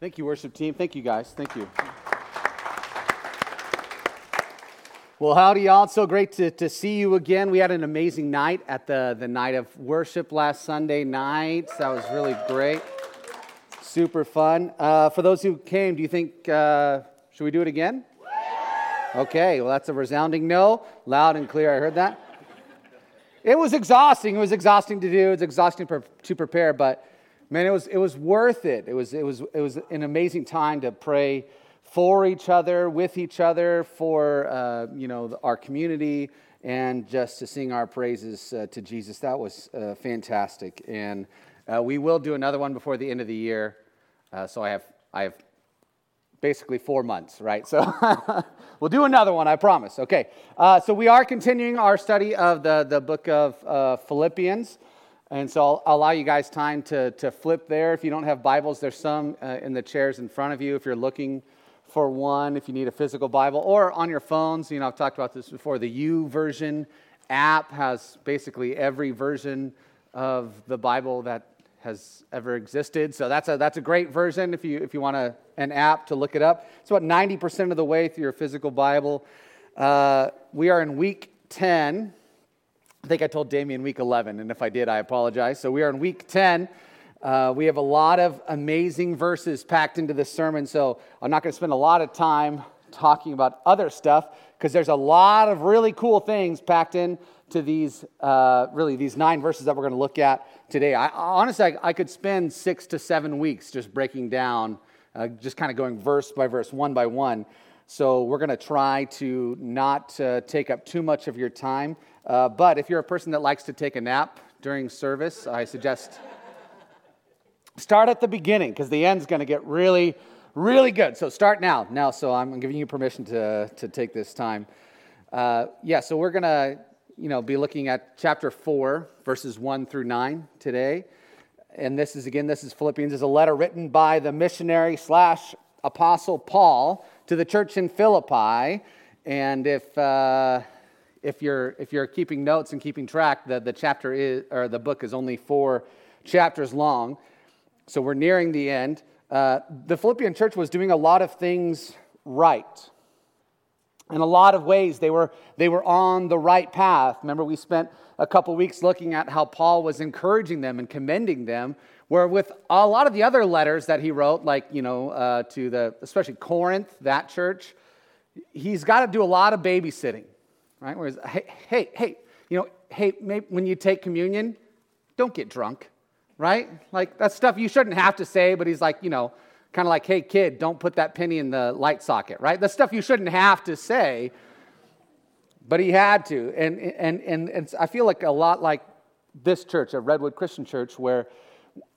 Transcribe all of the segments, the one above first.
Thank you, worship team. Thank you, guys. Thank you. Well, howdy, y'all. It's so great to, to see you again. We had an amazing night at the, the night of worship last Sunday night. That was really great. Super fun. Uh, for those who came, do you think, uh, should we do it again? Okay, well, that's a resounding no. Loud and clear. I heard that. It was exhausting. It was exhausting to do, it was exhausting to prepare, but man, it was, it was worth it. It was, it, was, it was an amazing time to pray for each other, with each other, for uh, you know our community, and just to sing our praises uh, to Jesus. That was uh, fantastic, and uh, we will do another one before the end of the year. Uh, so I have I have basically four months, right? So we'll do another one, I promise. Okay, uh, so we are continuing our study of the the book of Philippians. And so I'll, allow you guys time to, to flip there. If you don't have Bibles, there's some uh, in the chairs in front of you if you're looking for one, if you need a physical Bible, or on your phones. You know, I've talked about this before. The YouVersion app has basically every version of the Bible that has ever existed. So that's a, that's a great version if you, if you want a, an app to look it up. It's about 90% of the way through your physical Bible. Uh, we are in week 10 I think I told Damien week 11, and if I did, I apologize. So we are in week 10. Uh, we have a lot of amazing verses packed into this sermon, so I'm not going to spend a lot of time talking about other stuff because there's a lot of really cool things packed in to these uh, really these nine verses that we're going to look at today. I, honestly, I, I, could spend six to seven weeks just breaking down, uh, just kind of going verse by verse, one by one. So we're going to try to not uh, take up too much of your time. Uh, but if you're a person that likes to take a nap during service, I suggest start at the beginning because the end's going to get really, really good. So start now. Now, so I'm giving you permission to, to take this time. Uh, yeah, so we're going to you know, be looking at chapter 4, verses 1 through 9 today. And this is, again, this is Philippians, is a letter written by the missionary slash apostle Paul to the church in Philippi. And if, uh, if you're if you're keeping notes and keeping track, the, the chapter is or the book is only four chapters long, so we're nearing the end. Uh, the Philippian church was doing a lot of things right. In a lot of ways, they were, they were on the right path. Remember, we spent a couple weeks looking at how Paul was encouraging them and commending them, where with a lot of the other letters that he wrote, like, you know, uh, to the, especially Corinth, that church, he's got to do a lot of babysitting right? Whereas, hey, hey, hey, you know, hey, when you take communion, don't get drunk, right? Like, that's stuff you shouldn't have to say, but he's like, you know, kind of like, hey, kid, don't put that penny in the light socket, right? That's stuff you shouldn't have to say, but he had to. And, and, and, and I feel like a lot like this church, a Redwood Christian Church, where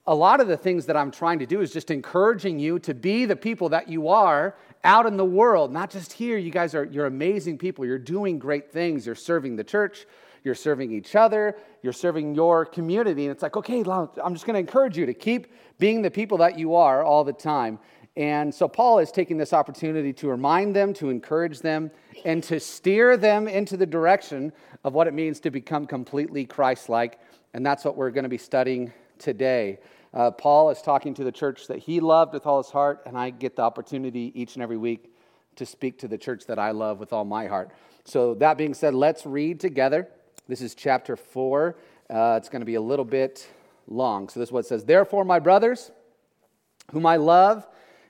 a lot of the things that I'm trying to do is just encouraging you to be the people that you are out in the world, not just here. You guys are you're amazing people. You're doing great things. You're serving the church, you're serving each other, you're serving your community. And it's like, okay, I'm just going to encourage you to keep being the people that you are all the time. And so Paul is taking this opportunity to remind them, to encourage them, and to steer them into the direction of what it means to become completely Christ like. And that's what we're going to be studying today. Uh, Paul is talking to the church that he loved with all his heart, and I get the opportunity each and every week to speak to the church that I love with all my heart. So, that being said, let's read together. This is chapter 4. Uh, it's going to be a little bit long. So, this is what it says Therefore, my brothers, whom I love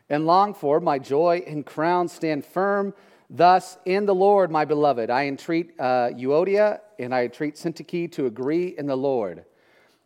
and long for, my joy and crown, stand firm. Thus, in the Lord, my beloved, I entreat uh, Euodia and I entreat Syntyche to agree in the Lord.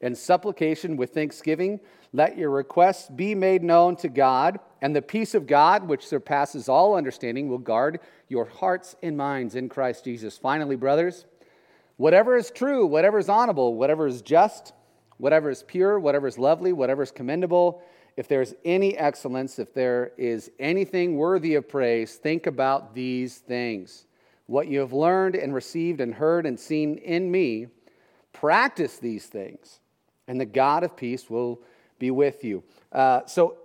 and supplication with thanksgiving, let your requests be made known to God, and the peace of God, which surpasses all understanding, will guard your hearts and minds in Christ Jesus. Finally, brothers, whatever is true, whatever is honorable, whatever is just, whatever is pure, whatever is lovely, whatever is commendable, if there is any excellence, if there is anything worthy of praise, think about these things. what you have learned and received and heard and seen in me, practice these things, and the God of peace will be with you. Uh, so,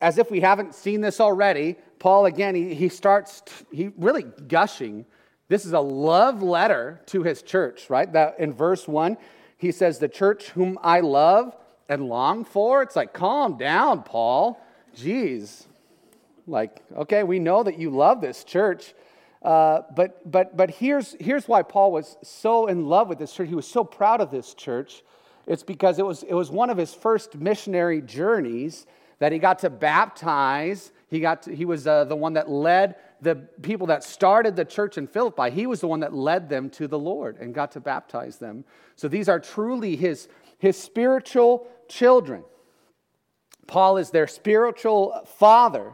as if we haven't seen this already, Paul again, he, he starts, he really gushing. This is a love letter to his church, right? That in verse one, he says, The church whom I love and long for. It's like, calm down, Paul. Jeez. Like, okay, we know that you love this church. Uh, but but but here's here's why Paul was so in love with this church. He was so proud of this church. It's because it was it was one of his first missionary journeys that he got to baptize. He got to, he was uh, the one that led the people that started the church in Philippi. He was the one that led them to the Lord and got to baptize them. So these are truly his his spiritual children. Paul is their spiritual father.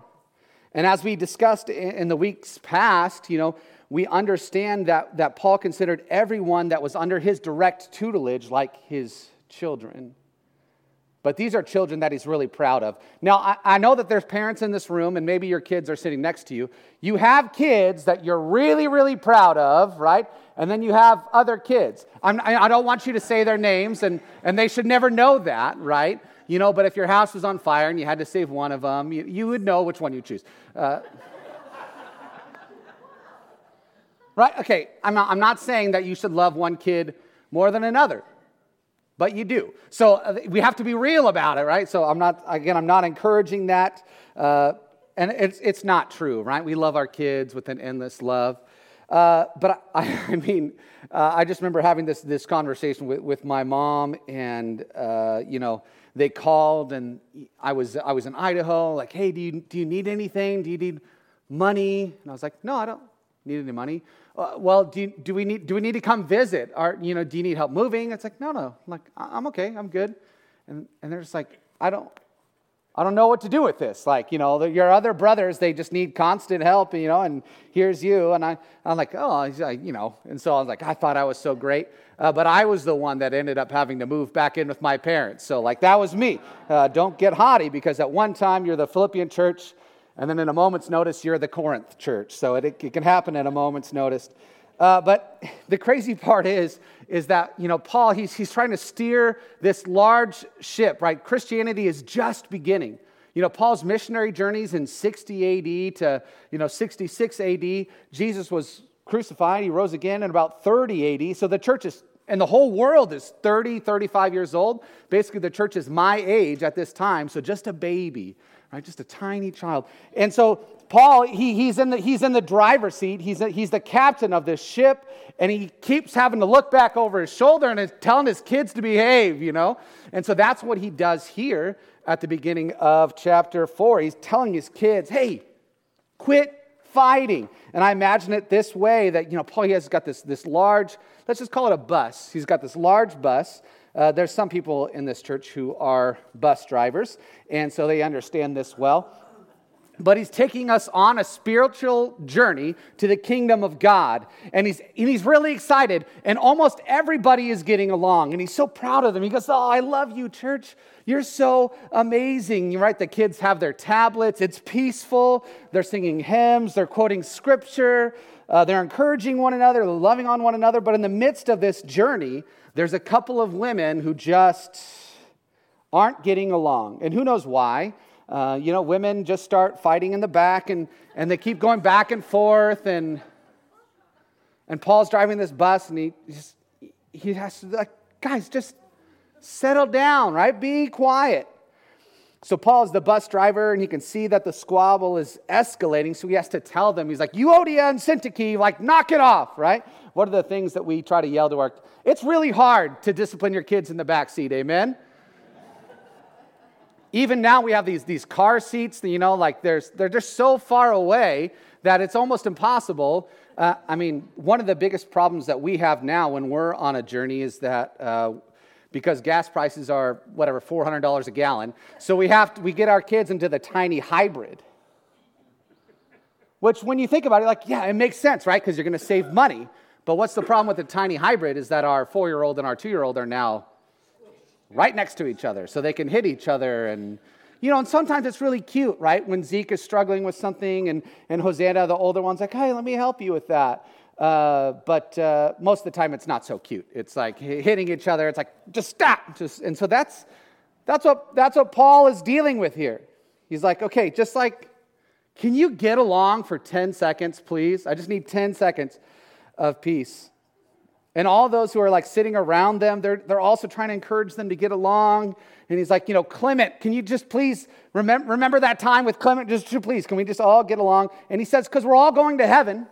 And as we discussed in the weeks past, you know, we understand that, that Paul considered everyone that was under his direct tutelage like his children. But these are children that he's really proud of. Now, I, I, know that there's parents in this room, and maybe your kids are sitting next to you. You have kids that you're really, really proud of, right? And then you have other kids. I'm, I don't want you to say their names, and, and they should never know that, right? You know, but if your house was on fire and you had to save one of them, you, you would know which one you choose. Uh, right? Okay, I'm not, I'm not saying that you should love one kid more than another, but you do. So uh, we have to be real about it, right? So I'm not, again, I'm not encouraging that. Uh, and it's, it's not true, right? We love our kids with an endless love. Uh, but I, I mean, uh, I just remember having this, this conversation with, with my mom, and, uh, you know, they called and I was, I was in Idaho, like, hey, do you, do you need anything? Do you need money? And I was like, no, I don't need any money. Uh, well, do, do, we need, do we need to come visit? Or, you know, do you need help moving? It's like, no, no. I'm like, I'm okay, I'm good. And, and they're just like, I don't, I don't know what to do with this. Like, you know, your other brothers, they just need constant help, you know, and here's you. And I, I'm like, oh, you know. And so I was like, I thought I was so great. Uh, but I was the one that ended up having to move back in with my parents. So, like, that was me. Uh, don't get haughty because at one time you're the Philippian church, and then in a moment's notice, you're the Corinth church. So it, it can happen at a moment's notice. Uh, but the crazy part is, is that, you know, Paul, he's, he's trying to steer this large ship, right? Christianity is just beginning. You know, Paul's missionary journeys in 60 AD to, you know, 66 AD, Jesus was crucified, he rose again in about 30 AD. So the church is, and the whole world is 30, 35 years old. Basically, the church is my age at this time, so just a baby, right? Just a tiny child. And so Paul, he, he's, in the, he's in the driver's seat. He's, a, he's the captain of this ship, and he keeps having to look back over his shoulder and is telling his kids to behave, you know? And so that's what he does here at the beginning of chapter 4. He's telling his kids, hey, quit fighting. And I imagine it this way that, you know, Paul he has got this, this large, let's just call it a bus. He's got this large bus. Uh, there's some people in this church who are bus drivers, and so they understand this well but he's taking us on a spiritual journey to the kingdom of God. And he's, and he's really excited, and almost everybody is getting along. And he's so proud of them. He goes, Oh, I love you, church. You're so amazing. You're right, the kids have their tablets, it's peaceful. They're singing hymns, they're quoting scripture, uh, they're encouraging one another, loving on one another. But in the midst of this journey, there's a couple of women who just aren't getting along. And who knows why? Uh, you know, women just start fighting in the back and, and they keep going back and forth. And, and Paul's driving this bus and he, just, he has to, like, guys, just settle down, right? Be quiet. So Paul's the bus driver and he can see that the squabble is escalating. So he has to tell them, he's like, Euodia and Syntyche, like, knock it off, right? What are the things that we try to yell to our, it's really hard to discipline your kids in the back seat, amen? Even now we have these, these car seats, you know, like there's, they're just so far away that it's almost impossible. Uh, I mean, one of the biggest problems that we have now when we're on a journey is that uh, because gas prices are whatever $400 a gallon, so we have to, we get our kids into the tiny hybrid. Which, when you think about it, like, yeah, it makes sense, right? Because you're going to save money. But what's the problem with the tiny hybrid is that our four year old and our two year old are now right next to each other so they can hit each other and you know and sometimes it's really cute right when zeke is struggling with something and, and hosanna the older one's like hey let me help you with that Uh, but uh, most of the time, it's not so cute. It's like hitting each other. It's like, just stop. Just, and so that's, that's, what, that's what Paul is dealing with here. He's like, okay, just like, can you get along for 10 seconds, please? I just need 10 seconds of peace. And all those who are like sitting around them, they're, they're also trying to encourage them to get along. And he's like, you know, Clement, can you just please remember, remember that time with Clement? Just please, can we just all get along? And he says, because we're all going to heaven.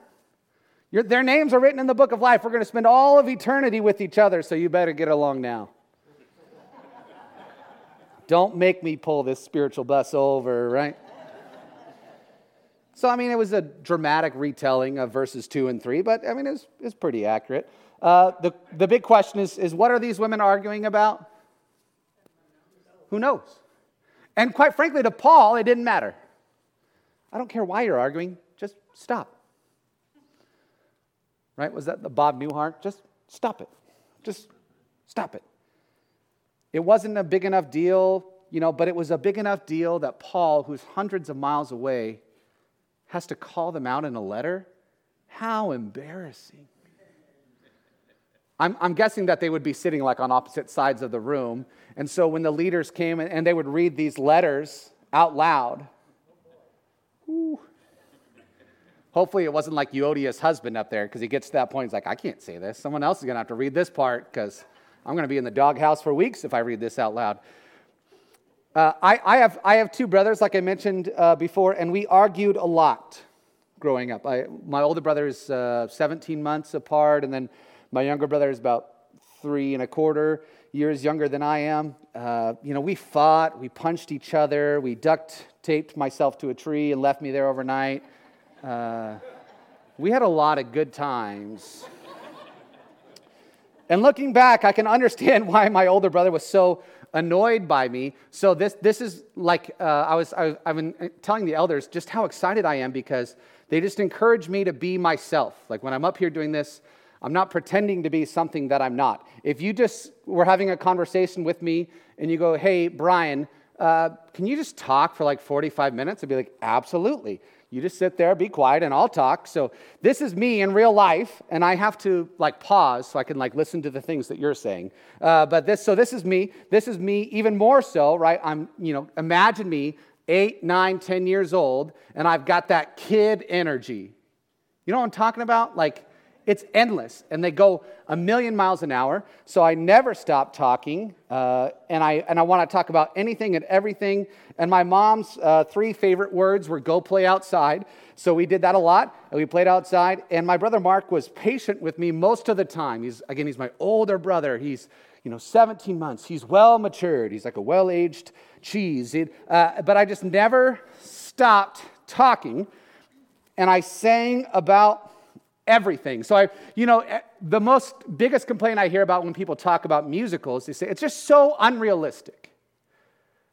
Your, their names are written in the book of life. We're going to spend all of eternity with each other, so you better get along now. Don't make me pull this spiritual bus over, right? So, I mean, it was a dramatic retelling of verses two and three, but I mean, it's, it's pretty accurate. Uh, the, the big question is, is what are these women arguing about? Who knows? And quite frankly, to Paul, it didn't matter. I don't care why you're arguing, just stop. Right? Was that the Bob Newhart? Just stop it. Just stop it. It wasn't a big enough deal, you know, but it was a big enough deal that Paul, who's hundreds of miles away, has to call them out in a letter. How embarrassing. I'm, I'm, guessing that they would be sitting like on opposite sides of the room. And so when the leaders came and they would read these letters out loud, whew, hopefully it wasn't like Euodia's husband up there because he gets to that point, he's like, I can't say this. Someone else is going to have to read this part because I'm going to be in the doghouse for weeks if I read this out loud. Uh, I, I, have, I have two brothers, like I mentioned uh, before, and we argued a lot growing up. I, my older brother is uh, 17 months apart, and then my younger brother is about three and a quarter years younger than I am. Uh, you know, we fought, we punched each other, we duct taped myself to a tree and left me there overnight. Uh, we had a lot of good times. and looking back, I can understand why my older brother was so annoyed by me. So this, this is like uh, I was, I, I've been telling the elders just how excited I am because they just encourage me to be myself. Like when I'm up here doing this, I'm not pretending to be something that I'm not. If you just were having a conversation with me and you go, hey, Brian, uh, can you just talk for like 45 minutes? I'd be like, absolutely. You just sit there, be quiet, and I'll talk. So this is me in real life, and I have to like pause so I can like listen to the things that you're saying. Uh, but this, so this is me. This is me even more so, right? I'm, you know, imagine me eight, nine, ten years old, and I've got that kid energy. You know what I'm talking about? Like it's endless, and they go a million miles an hour. So I never stop talking, uh, and I and I want to talk about anything and everything. And my mom's uh, three favorite words were "go play outside." So we did that a lot. And we played outside, and my brother Mark was patient with me most of the time. He's again, he's my older brother. He's you know 17 months. He's well matured. He's like a well aged cheese. It, uh, but I just never stopped talking, and I sang about everything. So I, you know, eh, the most biggest complaint I hear about when people talk about musicals, they say it's just so unrealistic.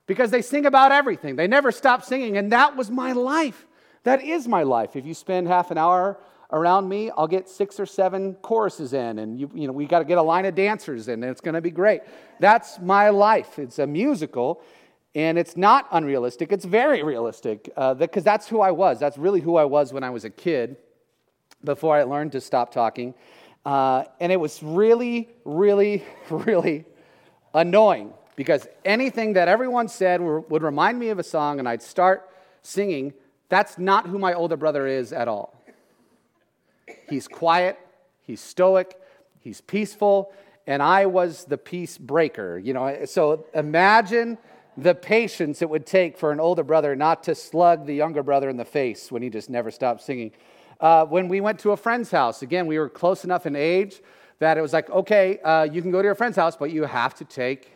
Because they sing about everything. They never stop singing, and that was my life. That is my life. If you spend half an hour around me, I'll get six or seven choruses in, and you, you know, we got to get a line of dancers in, and it's going to be great. That's my life. It's a musical, and it's not unrealistic. It's very realistic because uh, that's who I was. That's really who I was when I was a kid before I learned to stop talking. Uh, and it was really, really, really annoying because anything that everyone said would remind me of a song and I'd start singing. That's not who my older brother is at all. He's quiet, he's stoic, he's peaceful, and I was the peace breaker. You know, so imagine the patience it would take for an older brother not to slug the younger brother in the face when he just never stopped singing. Uh, when we went to a friend's house, again, we were close enough in age that it was like, okay, uh, you can go to your friend's house, but you have to take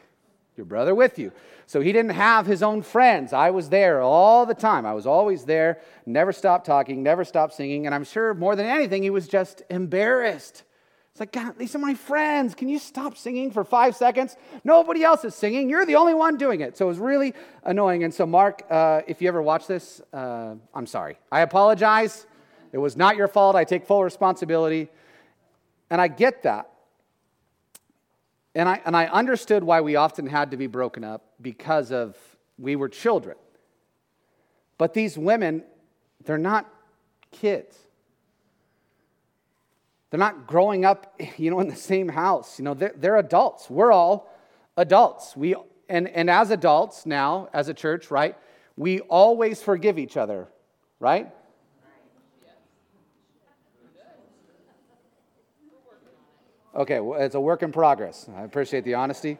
your brother with you. So he didn't have his own friends. I was there all the time. I was always there, never stopped talking, never stopped singing. And I'm sure more than anything, he was just embarrassed. It's like, God, these are my friends. Can you stop singing for five seconds? Nobody else is singing. You're the only one doing it. So it was really annoying. And so, Mark, uh, if you ever watch this, uh, I'm sorry. I apologize. It was not your fault. I take full responsibility. And I get that. And I, and I understood why we often had to be broken up because of we were children. But these women, they're not kids. They're not growing up, you know, in the same house. You know, they're, they're adults. We're all adults. We, and, and as adults now, as a church, right, we always forgive each other, right? Okay, well, it's a work in progress. I appreciate the honesty.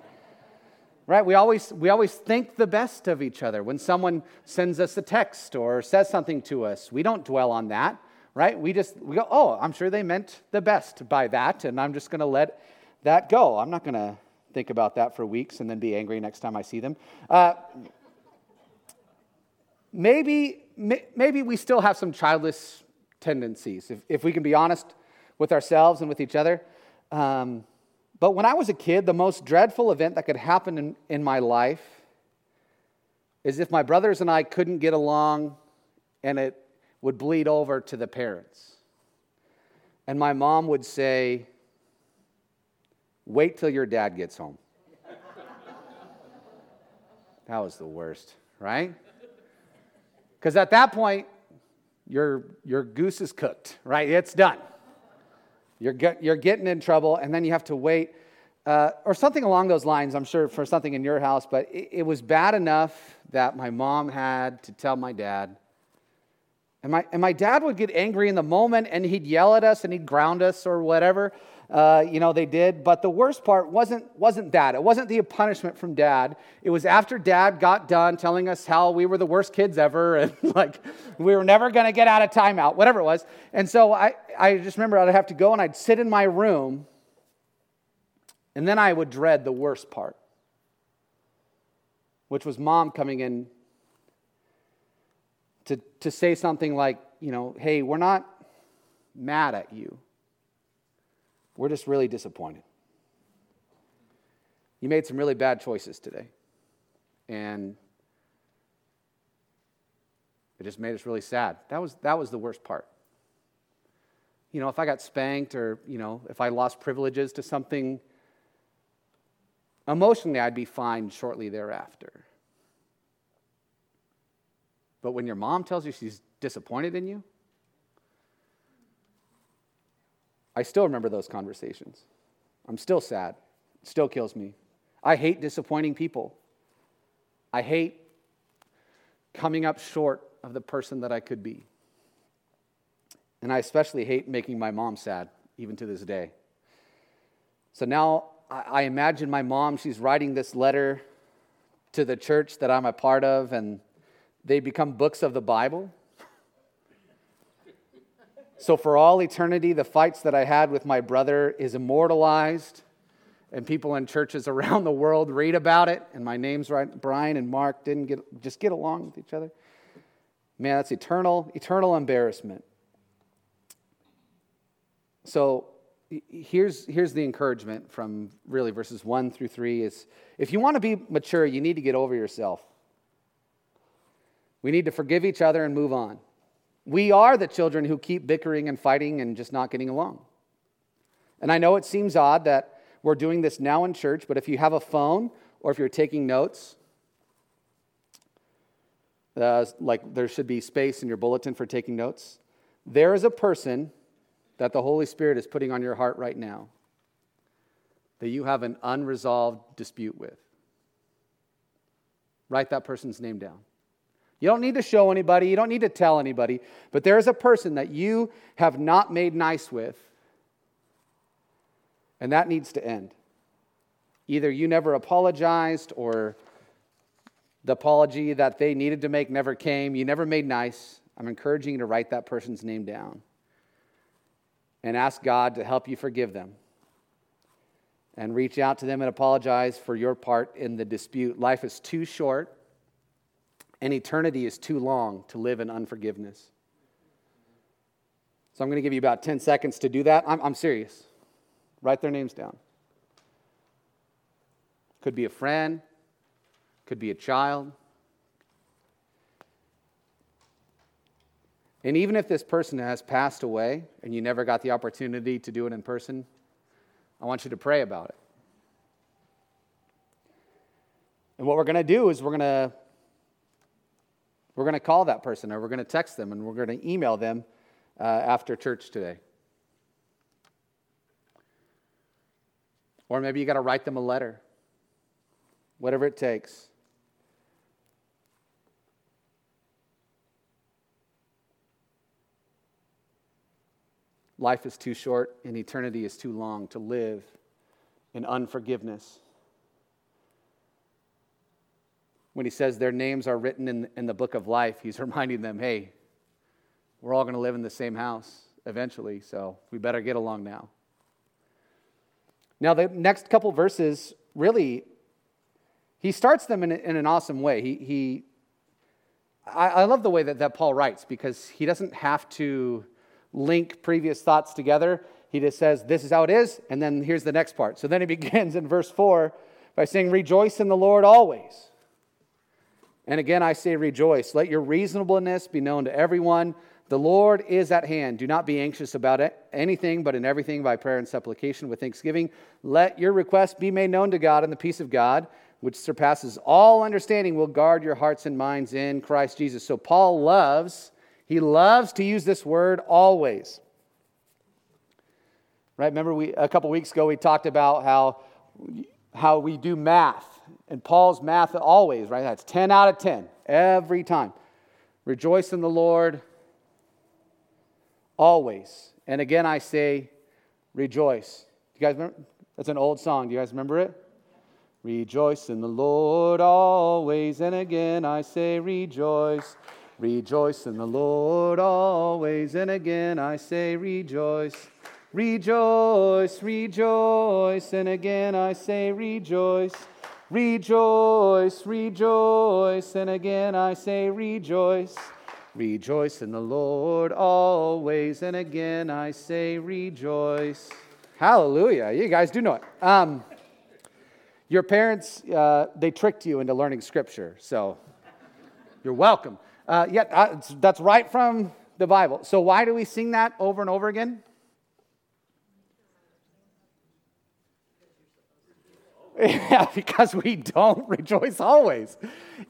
Right? We always, we always think the best of each other. When someone sends us a text or says something to us, we don't dwell on that, right? We just we go, oh, I'm sure they meant the best by that, and I'm just going to let that go. I'm not going to think about that for weeks and then be angry next time I see them. Uh, maybe, maybe we still have some childish tendencies, if, if we can be honest with ourselves and with each other. Um, but when I was a kid, the most dreadful event that could happen in, in my life is if my brothers and I couldn't get along and it would bleed over to the parents. And my mom would say, Wait till your dad gets home. that was the worst, right? Because at that point, your, your goose is cooked, right? It's done. You're, get, you're getting in trouble, and then you have to wait. Uh, or something along those lines, I'm sure, for something in your house, but it, it, was bad enough that my mom had to tell my dad. And my, and my dad would get angry in the moment, and he'd yell at us, and he'd ground us, or whatever. Uh, you know, they did. But the worst part wasn't, wasn't that. It wasn't the punishment from dad. It was after dad got done telling us how we were the worst kids ever and like we were never going to get out of timeout, whatever it was. And so I, I just remember I'd have to go and I'd sit in my room and then I would dread the worst part, which was mom coming in to, to say something like, you know, hey, we're not mad at you. We're just really disappointed. You made some really bad choices today. And it just made us really sad. That was, that was the worst part. You know, if I got spanked or, you know, if I lost privileges to something, emotionally I'd be fine shortly thereafter. But when your mom tells you she's disappointed in you, I still remember those conversations. I'm still sad. It still kills me. I hate disappointing people. I hate coming up short of the person that I could be. And I especially hate making my mom sad, even to this day. So now I imagine my mom, she's writing this letter to the church that I'm a part of, and they become books of the Bible. So, for all eternity, the fights that I had with my brother is immortalized, and people in churches around the world read about it. And my name's right. Brian and Mark didn't get, just get along with each other. Man, that's eternal, eternal embarrassment. So, here's, here's the encouragement from really verses 1 through 3 is if you want to be mature, you need to get over yourself. We need to forgive each other and move on. We are the children who keep bickering and fighting and just not getting along. And I know it seems odd that we're doing this now in church, but if you have a phone or if you're taking notes, uh, like there should be space in your bulletin for taking notes. There is a person that the Holy Spirit is putting on your heart right now that you have an unresolved dispute with. Write that person's name down. You don't need to show anybody, you don't need to tell anybody, but there is a person that you have not made nice with, and that needs to end. Either you never apologized, or the apology that they needed to make never came, you never made nice. I'm encouraging you to write that person's name down and ask God to help you forgive them. And reach out to them and apologize for your part in the dispute. Life is too short and eternity is too long to live in unforgiveness. So I'm going to give you about 10 seconds to do that. I'm, I'm serious. Write their names down. Could be a friend, could be a child. And even if this person has passed away and you never got the opportunity to do it in person, I want you to pray about it. And what we're going to do is we're going to we're going to call that person or we're going to text them and we're going to email them uh, after church today. Or maybe you got to write them a letter. Whatever it takes. Life is too short and eternity is too long to live in unforgiveness. When he says their names are written in, in the book of life, he's reminding them hey, we're all going to live in the same house eventually, so we better get along now. Now, the next couple verses really, he starts them in, in an awesome way. He, he I, I love the way that, that Paul writes because he doesn't have to link previous thoughts together. He just says, This is how it is, and then here's the next part. So then he begins in verse 4 by saying, Rejoice in the Lord always. And again, I say, Rejoice. Let your reasonableness be known to everyone. The Lord is at hand. Do not be anxious about it, anything, but in everything by prayer and supplication with thanksgiving. Let your requests be made known to God, and the peace of God, which surpasses all understanding, will guard your hearts and minds in Christ Jesus. So Paul loves, he loves to use this word always. Right? Remember, we a couple weeks ago we talked about how how we do math, and Paul's math always right. That's ten out of ten every time. Rejoice in the Lord always. And again, I say, rejoice. You guys remember? That's an old song. Do you guys remember it? Rejoice in the Lord always. And again, I say, rejoice. Rejoice in the Lord always. And again, I say, rejoice. Rejoice, rejoice. And again, I say, rejoice. Rejoice, rejoice. And again, I say, rejoice. Rejoice in the Lord always. And again, I say rejoice. Hallelujah. You guys do know it. Um, your parents, uh, they tricked you into learning scripture, so you're welcome. Uh, yeah, uh, that's right from the Bible. So, why do we sing that over and over again? Yeah, because we don't rejoice always.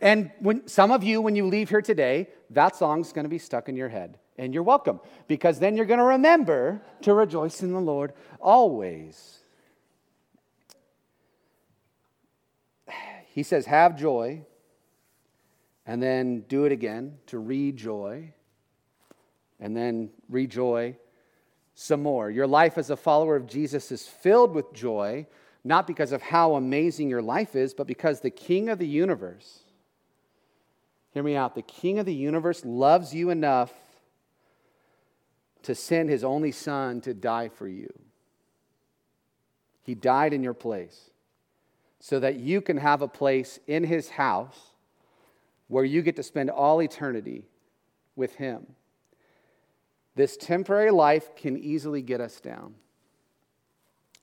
And when some of you, when you leave here today, that song's going to be stuck in your head. And you're welcome, because then you're going to remember to rejoice in the Lord always. He says, have joy, and then do it again to rejoy, and then rejoy some more. Your life as a follower of Jesus is filled with joy not because of how amazing your life is, but because the King of the universe, hear me out, the King of the universe loves you enough to send his only Son to die for you. He died in your place so that you can have a place in his house where you get to spend all eternity with him. This temporary life can easily get us down.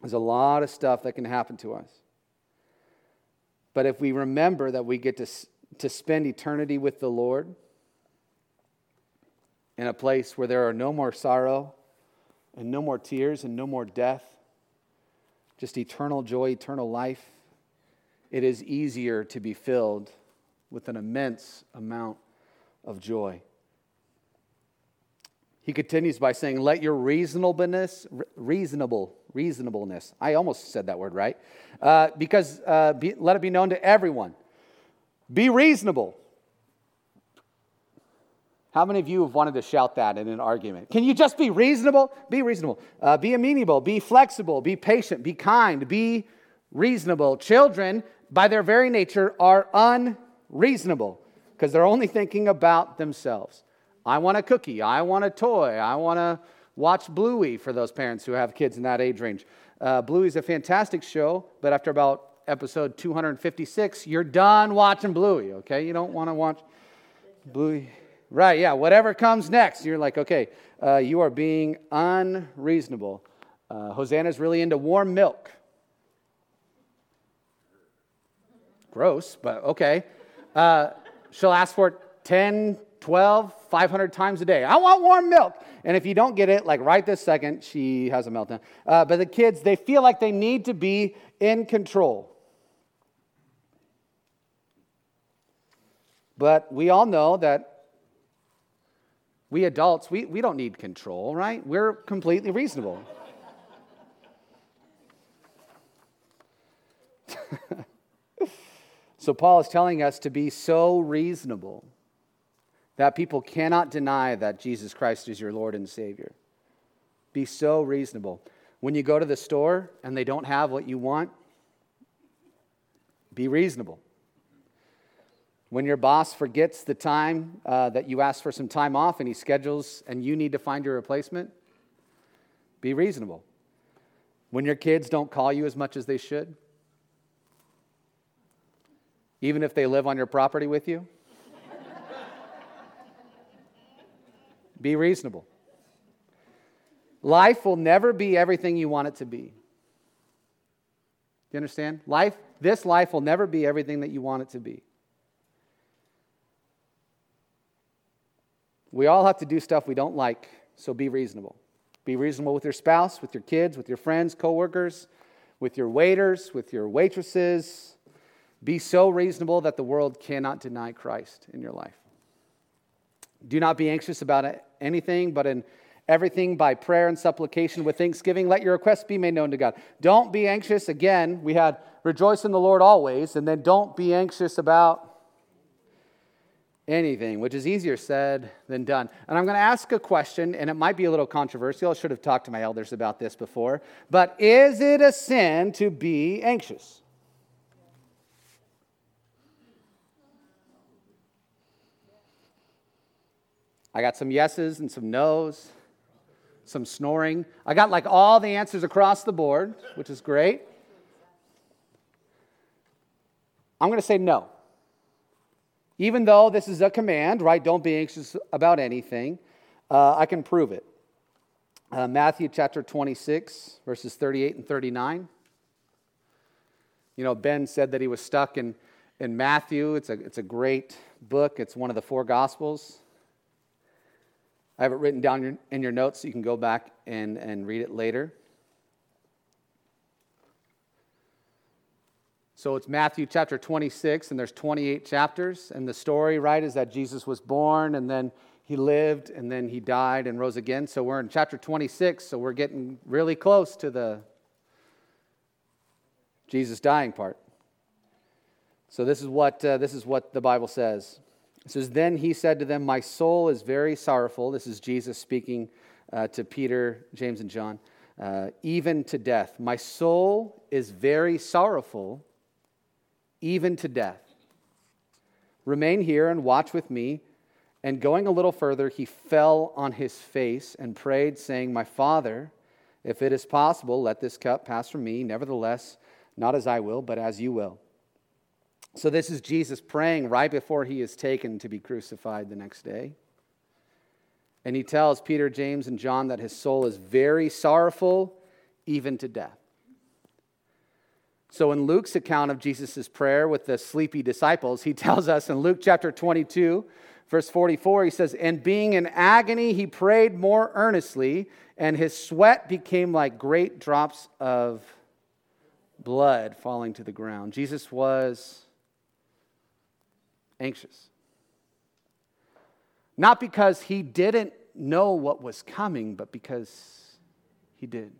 There's a lot of stuff that can happen to us. But if we remember that we get to, to spend eternity with the Lord in a place where there are no more sorrow and no more tears and no more death, just eternal joy, eternal life, it is easier to be filled with an immense amount of joy. He continues by saying, Let your reasonableness, reasonable, reasonableness, I almost said that word right, uh, because uh, be, let it be known to everyone. Be reasonable. How many of you have wanted to shout that in an argument? Can you just be reasonable? Be reasonable. Uh, be amenable. Be flexible. Be patient. Be kind. Be reasonable. Children, by their very nature, are unreasonable because they're only thinking about themselves. I want a cookie. I want a toy. I want to watch Bluey for those parents who have kids in that age range. Uh, Bluey's a fantastic show, but after about episode 256, you're done watching Bluey, okay? You don't want to watch Bluey. Right, yeah, whatever comes next, you're like, okay, uh, you are being unreasonable. Uh, Hosanna's really into warm milk. Gross, but okay. Uh, she'll ask for it 10, 12, 500 times a day. I want warm milk. And if you don't get it, like right this second, she has a meltdown. Uh, but the kids, they feel like they need to be in control. But we all know that we adults, we, we don't need control, right? We're completely reasonable. so, Paul is telling us to be so reasonable that people cannot deny that Jesus Christ is your Lord and Savior. Be so reasonable. When you go to the store and they don't have what you want, be reasonable. When your boss forgets the time uh, that you asked for some time off and he schedules and you need to find your replacement, be reasonable. When your kids don't call you as much as they should, even if they live on your property with you, be reasonable. Life will never be everything you want it to be. You understand? Life, this life will never be everything that you want it to be. We all have to do stuff we don't like, so be reasonable. Be reasonable with your spouse, with your kids, with your friends, coworkers, with your waiters, with your waitresses. Be so reasonable that the world cannot deny Christ in your life. Do not be anxious about anything, but in everything by prayer and supplication with thanksgiving, let your requests be made known to God. Don't be anxious. Again, we had rejoice in the Lord always, and then don't be anxious about anything, which is easier said than done. And I'm going to ask a question, and it might be a little controversial. I should have talked to my elders about this before. But is it a sin to be anxious? I got some yeses and some nos, some snoring. I got like all the answers across the board, which is great. I'm going to say no. Even though this is a command, right? Don't be anxious about anything. Uh, I can prove it. Uh, Matthew chapter 26, verses 38 and 39. You know, Ben said that he was stuck in, in Matthew. It's a, it's a great book, it's one of the four Gospels. I have it written down in your notes so you can go back and, and read it later. So it's Matthew chapter 26, and there's 28 chapters. And the story, right, is that Jesus was born, and then he lived, and then he died and rose again. So we're in chapter 26, so we're getting really close to the Jesus dying part. So this is what, uh, this is what the Bible says. It says, Then he said to them, My soul is very sorrowful. This is Jesus speaking uh, to Peter, James, and John. Uh, even to death. My soul is very sorrowful even to death. Remain here and watch with me. And going a little further, he fell on his face and prayed, saying, My father, if it is possible, let this cup pass from me. Nevertheless, not as I will, but as you will. So, this is Jesus praying right before he is taken to be crucified the next day. And he tells Peter, James, and John that his soul is very sorrowful, even to death. So, in Luke's account of Jesus' prayer with the sleepy disciples, he tells us in Luke chapter 22, verse 44, he says, And being in agony, he prayed more earnestly, and his sweat became like great drops of blood falling to the ground. Jesus was anxious. Not because he didn't know what was coming, but because he did.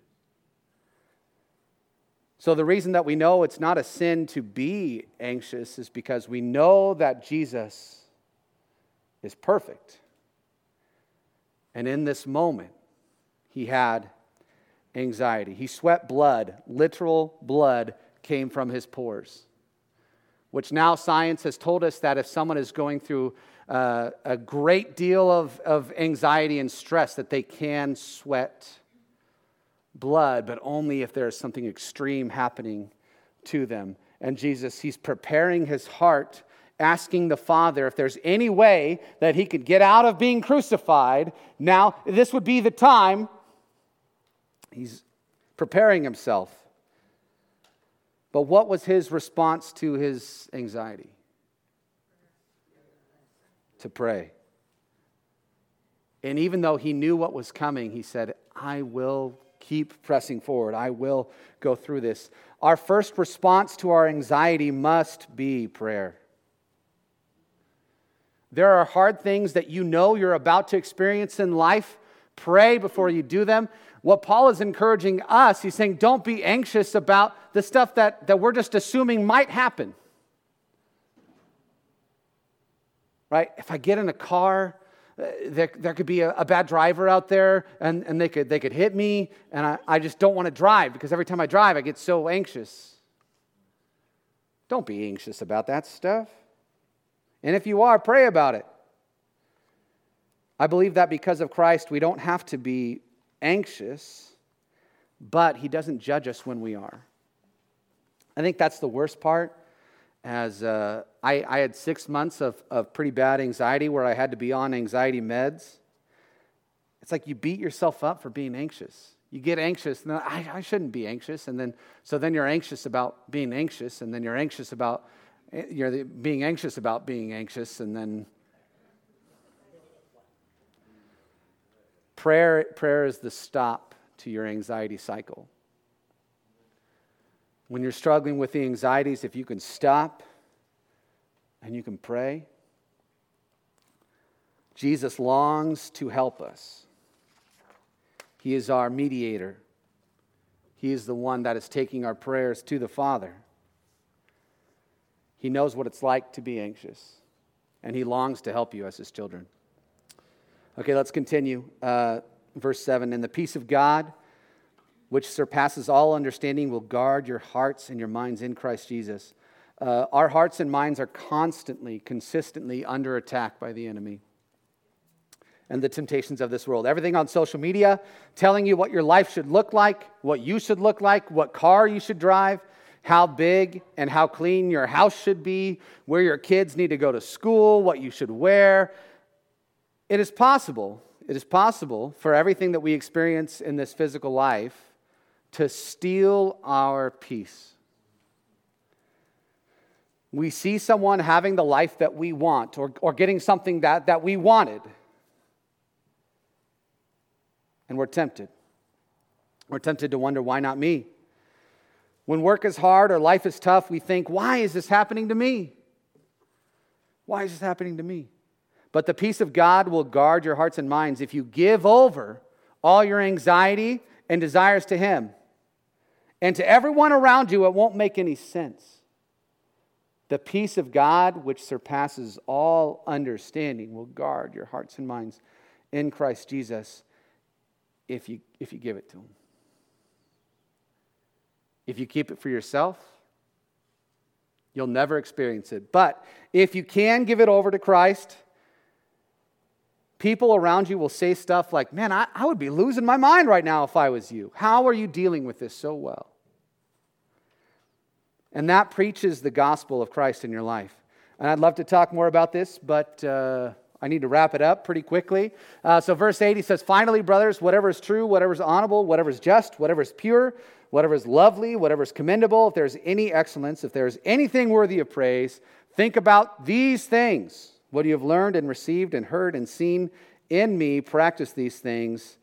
So, the reason that we know it's not a sin to be anxious is because we know that Jesus is perfect. And in this moment, he had anxiety. He sweat blood, literal blood came from his pores, which now science has told us that if someone is going through uh, a great deal of, of anxiety and stress, that they can sweat blood, but only if there is something extreme happening to them. And Jesus, he's preparing his heart, asking the Father if there's any way that he could get out of being crucified. Now, this would be the time. He's preparing himself. But what was his response to his anxiety? To pray. And even though he knew what was coming, he said, I will keep pressing forward. I will go through this. Our first response to our anxiety must be prayer. There are hard things that you know you're about to experience in life, Pray before you do them. What Paul is encouraging us, he's saying, don't be anxious about the stuff that, that we're just assuming might happen. Right? If I get in a car, uh, there, there could be a, a, bad driver out there and, and they, could, they could hit me, and I, I just don't want to drive because every time I drive, I get so anxious. Don't be anxious about that stuff. And if you are, pray about it. I believe that because of Christ, we don't have to be anxious, but He doesn't judge us when we are. I think that's the worst part. As uh, I, I had six months of, of pretty bad anxiety where I had to be on anxiety meds. It's like you beat yourself up for being anxious. You get anxious, and I, I shouldn't be anxious. And then, so then you're anxious about being anxious, and then you're anxious about, eh, you're being anxious about being anxious, and then Prayer, prayer is the stop to your anxiety cycle. When you're struggling with the anxieties, if you can stop and you can pray, Jesus longs to help us. He is our mediator. He is the one that is taking our prayers to the Father. He knows what it's like to be anxious, and He longs to help you as His children. Okay, let's continue. Uh, verse 7 And the peace of God, which surpasses all understanding, will guard your hearts and your minds in Christ Jesus. Uh, our hearts and minds are constantly, consistently under attack by the enemy and the temptations of this world. Everything on social media telling you what your life should look like, what you should look like, what car you should drive, how big and how clean your house should be, where your kids need to go to school, what you should wear, it is possible, it is possible for everything that we experience in this physical life to steal our peace. We see someone having the life that we want or, or getting something that, that we wanted, and we're tempted. We're tempted to wonder, why not me? When work is hard or life is tough, we think, why is this happening to me? Why is this happening to me? But the peace of God will guard your hearts and minds if you give over all your anxiety and desires to Him. And to everyone around you, it won't make any sense. The peace of God, which surpasses all understanding, will guard your hearts and minds in Christ Jesus if you, if you give it to Him. If you keep it for yourself, you'll never experience it. But if you can give it over to Christ, People around you will say stuff like, Man, I, I would be losing my mind right now if I was you. How are you dealing with this so well? And that preaches the gospel of Christ in your life. And I'd love to talk more about this, but uh, I need to wrap it up pretty quickly. Uh, so, verse 8, he says, Finally, brothers, whatever is true, whatever is honorable, whatever is just, whatever is pure, whatever is lovely, whatever is commendable, if there's any excellence, if there's anything worthy of praise, think about these things. What you have learned and received and heard and seen in me, practice these things,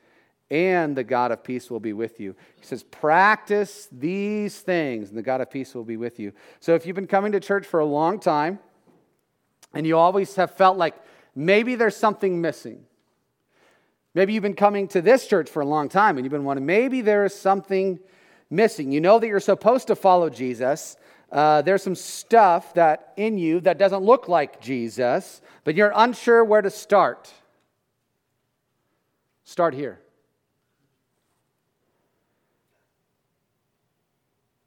and the God of peace will be with you. He says, Practice these things, and the God of peace will be with you. So if you've been coming to church for a long time, and you always have felt like maybe there's something missing. Maybe you've been coming to this church for a long time and you've been wondering, maybe there is something missing. You know that you're supposed to follow Jesus, uh, there's some stuff that in you that doesn't look like Jesus, but you're unsure where to start. Start here.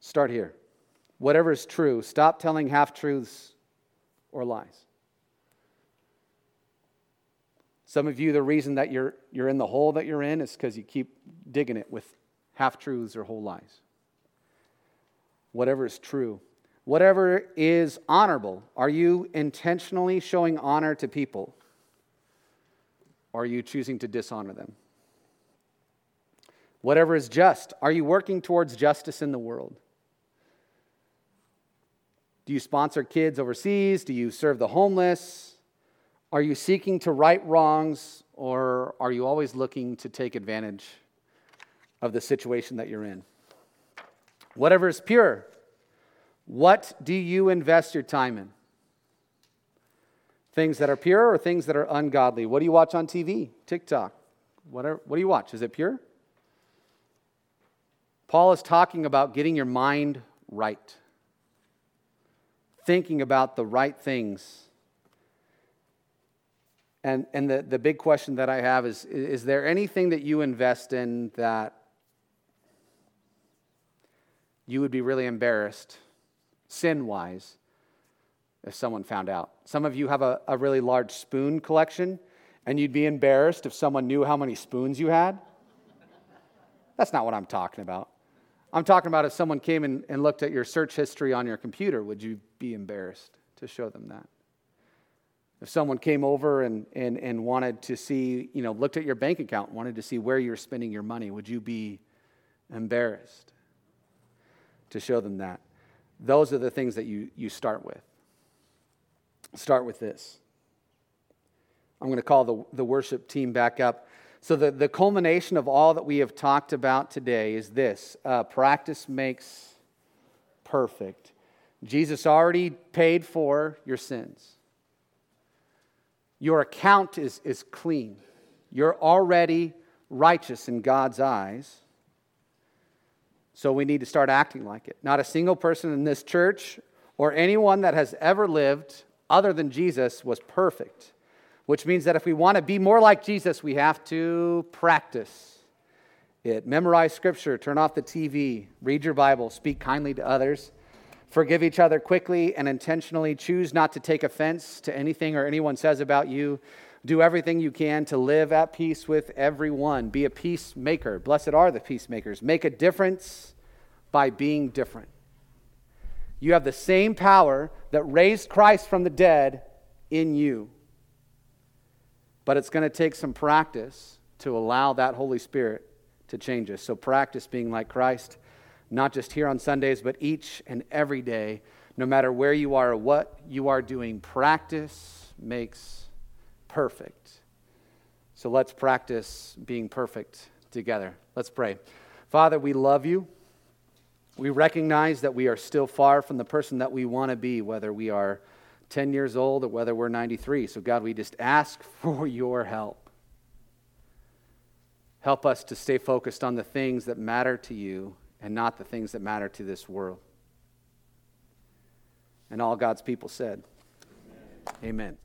Start here. Whatever is true, stop telling half truths or lies. Some of you, the reason that you're, you're in the hole that you're in is because you keep digging it with half truths or whole lies. Whatever is true, Whatever is honorable, are you intentionally showing honor to people? Or are you choosing to dishonor them? Whatever is just, are you working towards justice in the world? Do you sponsor kids overseas? Do you serve the homeless? Are you seeking to right wrongs? Or are you always looking to take advantage of the situation that you're in? Whatever is pure, what do you invest your time in? Things that are pure or things that are ungodly? What do you watch on TV? TikTok, Whatever, what do you watch? Is it pure? Paul is talking about getting your mind right, thinking about the right things. And, and the, the big question that I have is Is there anything that you invest in that you would be really embarrassed, sin wise, if someone found out? Some of you have a, a really large spoon collection, and you'd be embarrassed if someone knew how many spoons you had. That's not what I'm talking about. I'm talking about if someone came and, and looked at your search history on your computer, would you be embarrassed to show them that? If someone came over and, and, and wanted to see, you know, looked at your bank account, wanted to see where you're spending your money, would you be embarrassed to show them that? Those are the things that you, you start with. Start with this. I'm going to call the, the worship team back up. So, the, the culmination of all that we have talked about today is this uh, practice makes perfect. Jesus already paid for your sins. Your account is, is clean. You're already righteous in God's eyes. So we need to start acting like it. Not a single person in this church or anyone that has ever lived other than Jesus was perfect which means that if we want to be more like Jesus, we have to practice it. Memorize scripture, turn off the TV, read your Bible, speak kindly to others, forgive each other quickly and intentionally, choose not to take offense to anything or anyone says about you. Do everything you can to live at peace with everyone. Be a peacemaker. Blessed are the peacemakers. Make a difference by being different. You have the same power that raised Christ from the dead in you. But it's going to take some practice to allow that Holy Spirit to change us. So, practice being like Christ, not just here on Sundays, but each and every day, no matter where you are or what you are doing. Practice makes perfect. So, let's practice being perfect together. Let's pray. Father, we love you. We recognize that we are still far from the person that we want to be, whether we are 10 years old or whether we're 93. So, God, we just ask for your help. Help us to stay focused on the things that matter to you and not the things that matter to this world. And all God's people said, Amen. Amen.